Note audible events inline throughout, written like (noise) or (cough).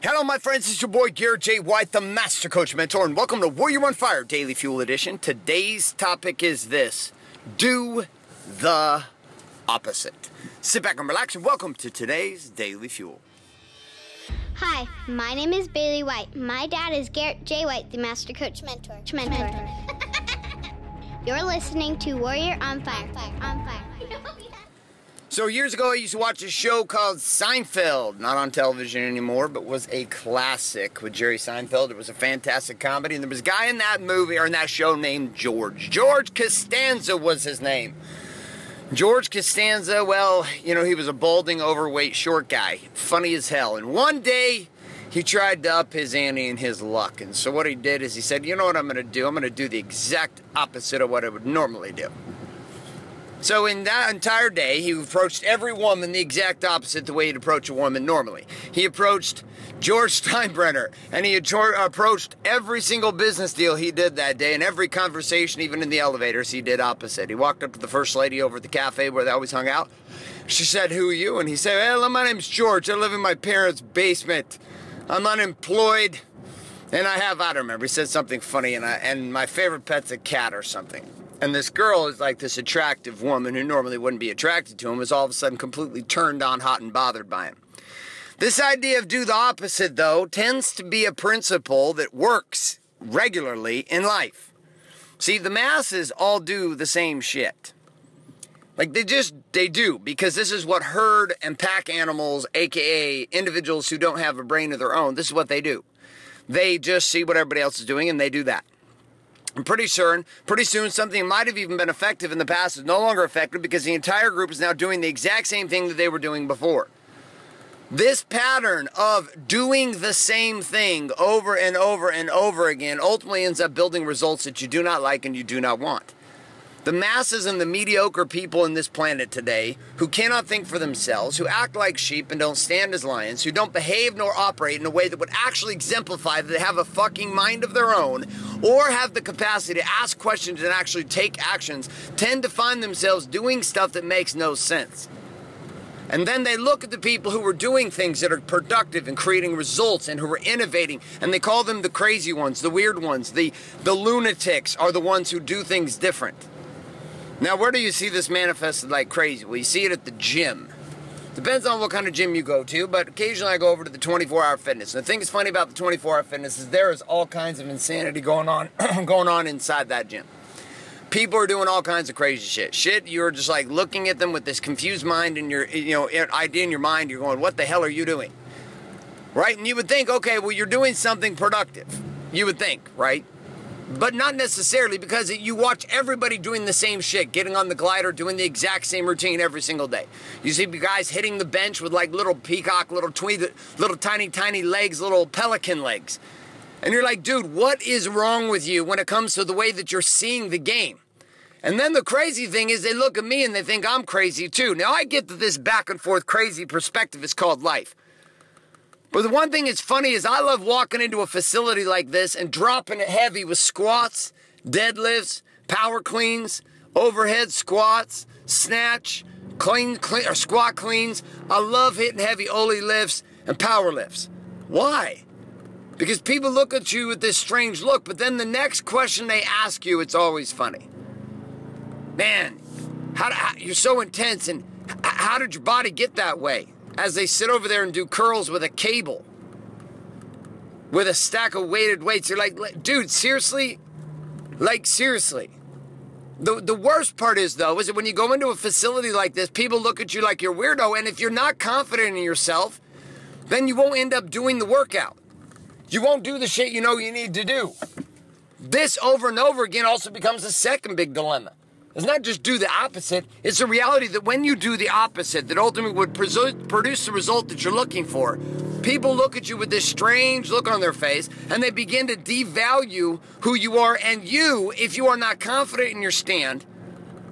Hello, my friends. It's your boy Garrett J. White, the Master Coach Mentor, and welcome to Warrior on Fire Daily Fuel Edition. Today's topic is this Do the opposite. Sit back and relax, and welcome to today's Daily Fuel. Hi, my name is Bailey White. My dad is Garrett J. White, the Master Coach Mentor. Mentor. (laughs) You're listening to Warrior on Fire. On Fire. (laughs) So years ago, I used to watch a show called Seinfeld, not on television anymore, but was a classic with Jerry Seinfeld. It was a fantastic comedy, and there was a guy in that movie or in that show named George. George Costanza was his name. George Costanza, well, you know, he was a balding, overweight, short guy, funny as hell. And one day, he tried to up his ante and his luck. And so what he did is he said, you know what I'm going to do? I'm going to do the exact opposite of what I would normally do. So in that entire day, he approached every woman the exact opposite the way he'd approach a woman normally. He approached George (laughs) Steinbrenner, and he approached every single business deal he did that day, and every conversation, even in the elevators, he did opposite. He walked up to the first lady over at the cafe where they always hung out. She said, "Who are you?" And he said, "Hello, my name's George. I live in my parents' basement. I'm unemployed." And I have, I don't remember, he said something funny, and, I, and my favorite pet's a cat or something. And this girl is like this attractive woman who normally wouldn't be attracted to him, is all of a sudden completely turned on, hot, and bothered by him. This idea of do the opposite, though, tends to be a principle that works regularly in life. See, the masses all do the same shit. Like they just, they do, because this is what herd and pack animals, aka individuals who don't have a brain of their own, this is what they do. They just see what everybody else is doing and they do that. I'm pretty sure pretty soon something might have even been effective in the past is no longer effective because the entire group is now doing the exact same thing that they were doing before. This pattern of doing the same thing over and over and over again ultimately ends up building results that you do not like and you do not want. The masses and the mediocre people in this planet today who cannot think for themselves, who act like sheep and don't stand as lions, who don't behave nor operate in a way that would actually exemplify that they have a fucking mind of their own or have the capacity to ask questions and actually take actions, tend to find themselves doing stuff that makes no sense. And then they look at the people who are doing things that are productive and creating results and who are innovating, and they call them the crazy ones, the weird ones, the, the lunatics are the ones who do things different. Now, where do you see this manifested like crazy? Well, you see it at the gym. Depends on what kind of gym you go to, but occasionally I go over to the 24 hour fitness. And the thing that's funny about the 24 hour fitness is there is all kinds of insanity going on (clears throat) going on inside that gym. People are doing all kinds of crazy shit. Shit, you're just like looking at them with this confused mind and your you know idea in your mind. You're going, "What the hell are you doing?" Right? And you would think, okay, well, you're doing something productive. You would think, right? But not necessarily because you watch everybody doing the same shit, getting on the glider, doing the exact same routine every single day. You see guys hitting the bench with like little peacock, little tweed, little tiny, tiny legs, little pelican legs. And you're like, dude, what is wrong with you when it comes to the way that you're seeing the game? And then the crazy thing is they look at me and they think I'm crazy too. Now I get that this back and forth crazy perspective is called life. But the one thing that's funny is I love walking into a facility like this and dropping it heavy with squats, deadlifts, power cleans, overhead squats, snatch, clean, clean or squat cleans. I love hitting heavy Oly lifts and power lifts. Why? Because people look at you with this strange look, but then the next question they ask you, it's always funny. Man, how, how you're so intense, and how did your body get that way? As they sit over there and do curls with a cable with a stack of weighted weights. You're like, dude, seriously? Like, seriously. The, the worst part is, though, is that when you go into a facility like this, people look at you like you're weirdo. And if you're not confident in yourself, then you won't end up doing the workout. You won't do the shit you know you need to do. This over and over again also becomes the second big dilemma. It's not just do the opposite, it's a reality that when you do the opposite, that ultimately would produce the result that you're looking for, people look at you with this strange look on their face and they begin to devalue who you are. And you, if you are not confident in your stand,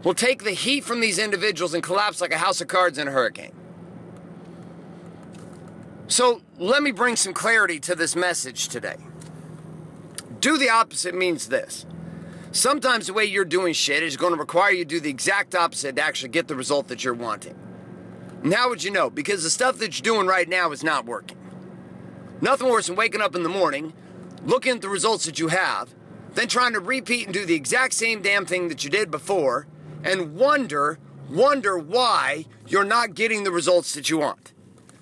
will take the heat from these individuals and collapse like a house of cards in a hurricane. So let me bring some clarity to this message today. Do the opposite means this Sometimes the way you're doing shit is going to require you to do the exact opposite to actually get the result that you're wanting. And how would you know? Because the stuff that you're doing right now is not working. Nothing worse than waking up in the morning, looking at the results that you have, then trying to repeat and do the exact same damn thing that you did before, and wonder, wonder why you're not getting the results that you want.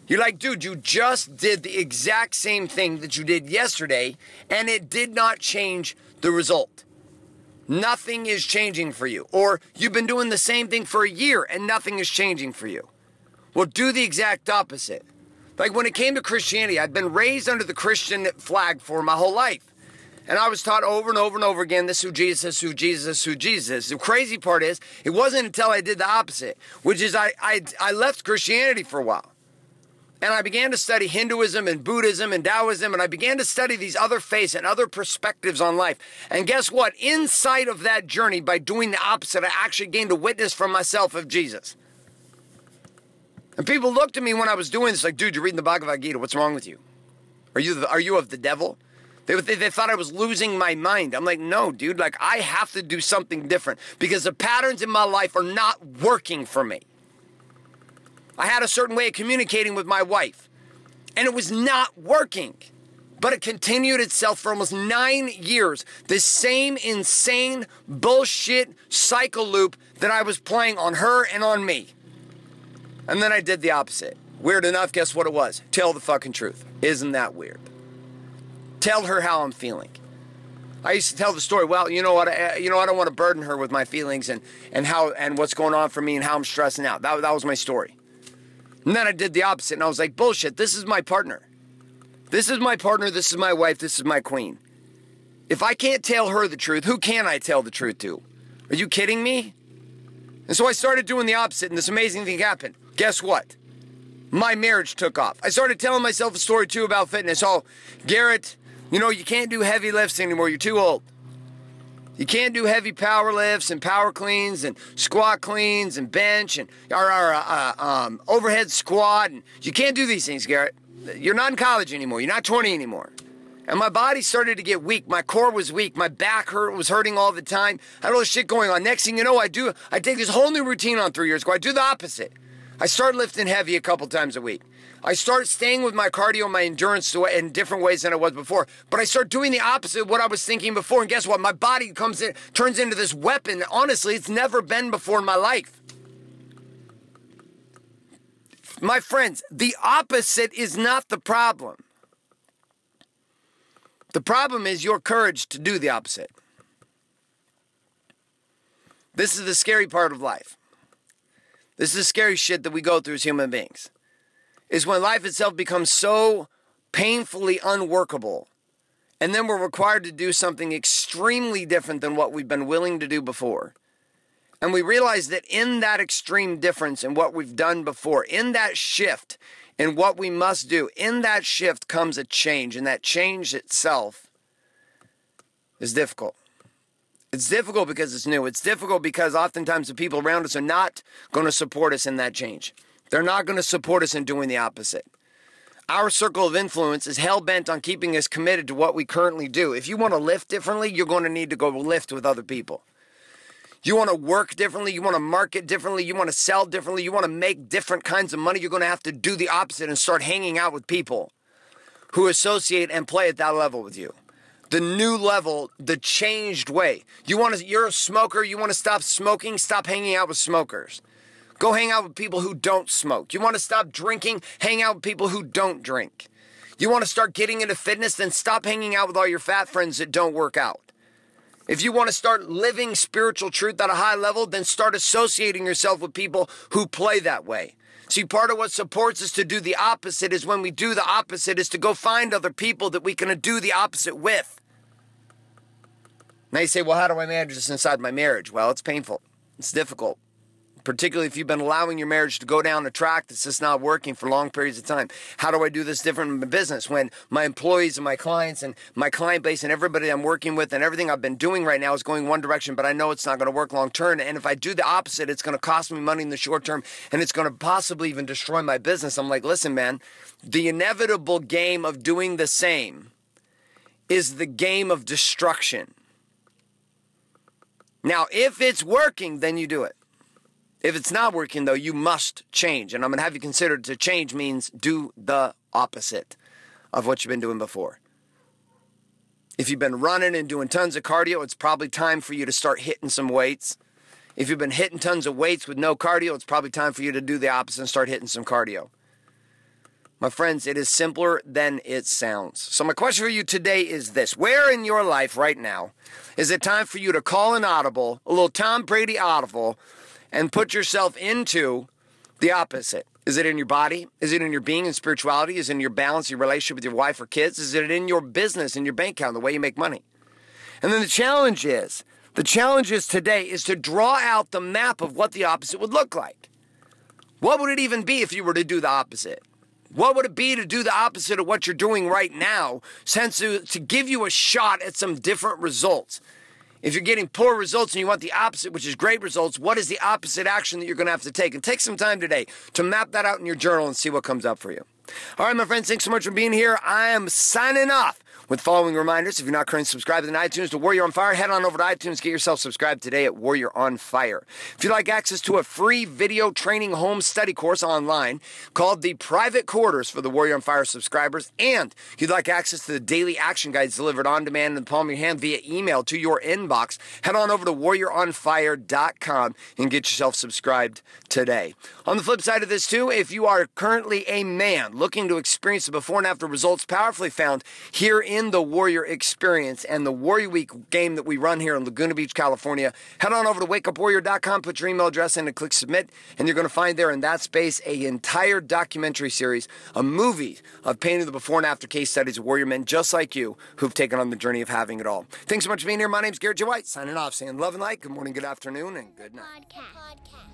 You're like, dude, you just did the exact same thing that you did yesterday, and it did not change the result. Nothing is changing for you. Or you've been doing the same thing for a year and nothing is changing for you. Well, do the exact opposite. Like when it came to Christianity, I'd been raised under the Christian flag for my whole life. And I was taught over and over and over again this is who Jesus is, who Jesus is, who Jesus. The crazy part is, it wasn't until I did the opposite, which is I, I, I left Christianity for a while. And I began to study Hinduism and Buddhism and Taoism, and I began to study these other faiths and other perspectives on life. And guess what? Inside of that journey, by doing the opposite, I actually gained a witness for myself of Jesus. And people looked at me when I was doing this, like, dude, you're reading the Bhagavad Gita. What's wrong with you? Are you, the, are you of the devil? They, they, they, thought I was losing my mind. I'm like, no, dude, like, I have to do something different because the patterns in my life are not working for me. I had a certain way of communicating with my wife, and it was not working. But it continued itself for almost nine years. This same insane bullshit cycle loop that I was playing on her and on me. And then I did the opposite. Weird enough, guess what it was? Tell the fucking truth. Isn't that weird? Tell her how I'm feeling. I used to tell the story. Well, you know what? I, you know I don't want to burden her with my feelings and and how and what's going on for me and how I'm stressing out. That that was my story. And then I did the opposite and I was like, bullshit, this is my partner. This is my partner, this is my wife, this is my queen. If I can't tell her the truth, who can I tell the truth to? Are you kidding me? And so I started doing the opposite, and this amazing thing happened. Guess what? My marriage took off. I started telling myself a story too about fitness. Oh, Garrett, you know, you can't do heavy lifts anymore. You're too old. You can't do heavy power lifts and power cleans and squat cleans and bench and or, or uh, um, overhead squat. And you can't do these things, Garrett. You're not in college anymore. You're not 20 anymore. And my body started to get weak. My core was weak. My back hurt was hurting all the time. I had all this shit going on. Next thing you know, I do I take this whole new routine on three years ago. I do the opposite. I start lifting heavy a couple times a week. I start staying with my cardio, my endurance in different ways than it was before. But I start doing the opposite of what I was thinking before. And guess what? My body comes in, turns into this weapon. Honestly, it's never been before in my life. My friends, the opposite is not the problem. The problem is your courage to do the opposite. This is the scary part of life. This is the scary shit that we go through as human beings is when life itself becomes so painfully unworkable. And then we're required to do something extremely different than what we've been willing to do before. And we realize that in that extreme difference in what we've done before, in that shift in what we must do, in that shift comes a change. And that change itself is difficult. It's difficult because it's new. It's difficult because oftentimes the people around us are not going to support us in that change. They're not going to support us in doing the opposite. Our circle of influence is hell bent on keeping us committed to what we currently do. If you want to lift differently, you're going to need to go lift with other people. You want to work differently, you want to market differently, you want to sell differently, you want to make different kinds of money, you're going to have to do the opposite and start hanging out with people who associate and play at that level with you. The new level, the changed way. You want to you're a smoker, you want to stop smoking, stop hanging out with smokers. Go hang out with people who don't smoke. You want to stop drinking? Hang out with people who don't drink. You want to start getting into fitness? Then stop hanging out with all your fat friends that don't work out. If you want to start living spiritual truth at a high level, then start associating yourself with people who play that way. See, part of what supports us to do the opposite is when we do the opposite is to go find other people that we can do the opposite with. Now you say, well, how do I manage this inside my marriage? Well, it's painful. It's difficult particularly if you've been allowing your marriage to go down a track that's just not working for long periods of time. How do I do this different in business when my employees and my clients and my client base and everybody I'm working with and everything I've been doing right now is going one direction, but I know it's not going to work long term. And if I do the opposite, it's going to cost me money in the short term and it's going to possibly even destroy my business. I'm like, listen, man, the inevitable game of doing the same is the game of destruction. Now, if it's working, then you do it. If it's not working, though, you must change. And I'm going to have you consider to change means do the opposite. of what you've been doing before. If you've been running and doing tons of cardio, it's probably time for you to start hitting some weights. If you've been hitting tons of weights with no cardio, it's probably time for you to do the opposite and start hitting some cardio. My friends, it is simpler than it sounds. So, my question for you today is this Where in your life right now is it time for you to call an audible, a little Tom Brady audible, and put yourself into the opposite? Is it in your body? Is it in your being and spirituality? Is it in your balance, your relationship with your wife or kids? Is it in your business, in your bank account, the way you make money? And then the challenge is the challenge is today is to draw out the map of what the opposite would look like. What would it even be if you were to do the opposite? What would it be to do the opposite of what you're doing right now, since to, to give you a shot at some different results? If you're getting poor results and you want the opposite, which is great results, what is the opposite action that you're going to have to take? And take some time today to map that out in your journal and see what comes up for you. All right, my friends, thanks so much for being here. I am signing off with following reminders. If you're not currently subscribed in iTunes to Warrior on Fire, head on over to iTunes, get yourself subscribed today at Warrior on Fire. If you'd like access to a free video training home study course online called The Private Quarters for the Warrior on Fire subscribers, and you'd like access to the daily action guides delivered on demand in the palm of your hand via email to your inbox, head on over to warrioronfire.com and get yourself subscribed today. On the flip side of this, too, if you are currently a man looking to experience the before and after results powerfully found here in in the Warrior experience and the Warrior Week game that we run here in Laguna Beach, California, head on over to wakeupwarrior.com, put your email address in and click submit, and you're going to find there in that space a entire documentary series, a movie of painting the before and after case studies of warrior men just like you who've taken on the journey of having it all. Thanks so much for being here. My name's Garrett J. White, signing off, saying love and light. Good morning, good afternoon, and good night. Podcast.